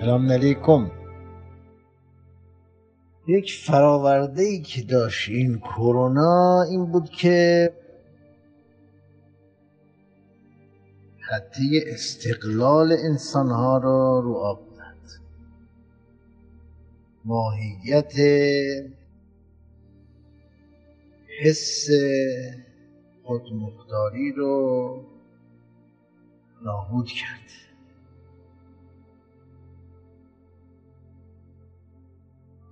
سلام علیکم. یک فراورده ای که داشت این کرونا این بود که حتی استقلال انسان ها را رو آب زد ماهیت حس خودمختاری رو نابود کرد.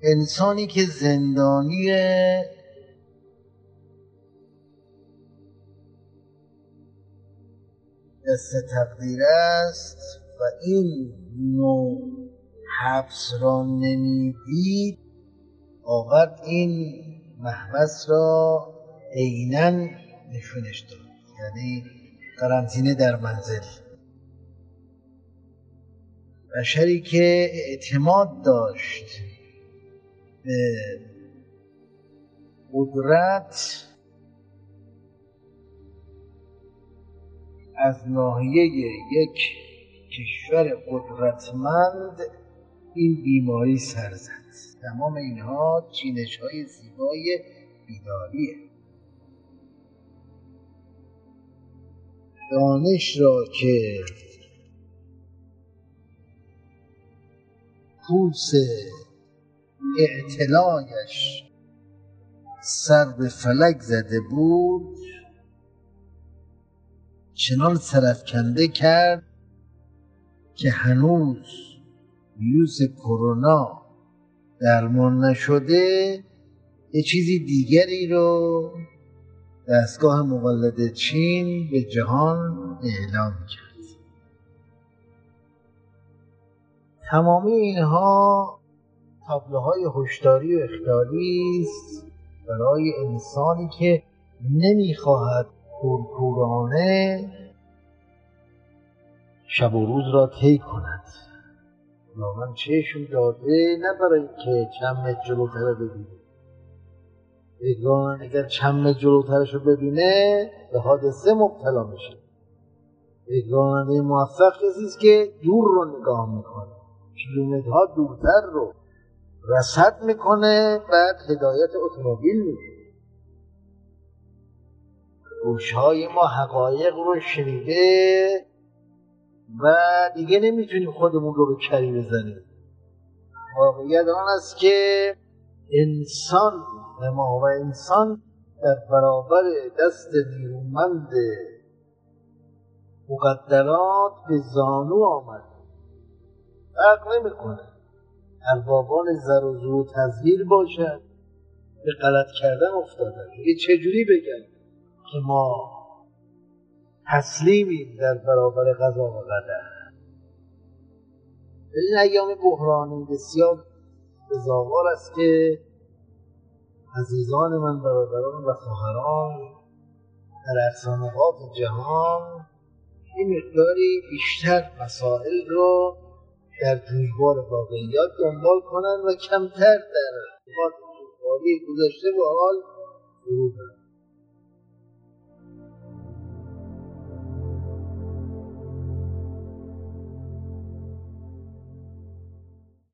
انسانی که زندانی دست تقدیر است و این نوع حبس را نمی‌دید. آورد این محبس را عینا نشونش داد یعنی قرنطینه در منزل. بشری که اعتماد داشت قدرت از ناحیه یک کشور قدرتمند این بیماری سر زد. تمام اینها چینش های زیبای بیداریه. دانش را که کوس اعتلایش سر به فلک زده بود چنان سرفکنده کرد که هنوز ویروس کرونا درمان نشده یه چیزی دیگری رو دستگاه مقلد چین به جهان اعلام کرد. تمامی اینها تابلوهای هشداری و اخطاری است برای انسانی که نمی‌خواهد کورکورانه شب و روز را طی کند. خداوند چشم داده نه برای اینکه چند متر جلوتر ببینه. یگان اگر چند متر جلوترش رو ببینه به حادثه مبتلا میشه. یگانه موفق کسی است که دور رو نگاه می‌کنه. کیلومترها دورتر رو. رصد می‌کنه بعد هدایت اتومبیل میده. گوشهای ما حقایق رو شنیده و دیگه نمی‌تونیم خودمون رو به کری بزنیم. واقعیت آن است که انسان ما و انسان در برابر دست نیرومند مقدرات به زانو آمد. فرق نمی‌کنه. اربابان زر و زور تزویر باشد. به غلط کردن افتادن. دیگه چجوری بگن که ما تسلیمیم در برابر قضا و قدر این ایام بحرانی بسیار بزاوار است که عزیزان من برادران و خواهران در اقصانقات جهان این مقداری بیشتر مسائل رو در جویبار واقعیات دنبال کنند و کمتر در جویباری گذشته و حال فرو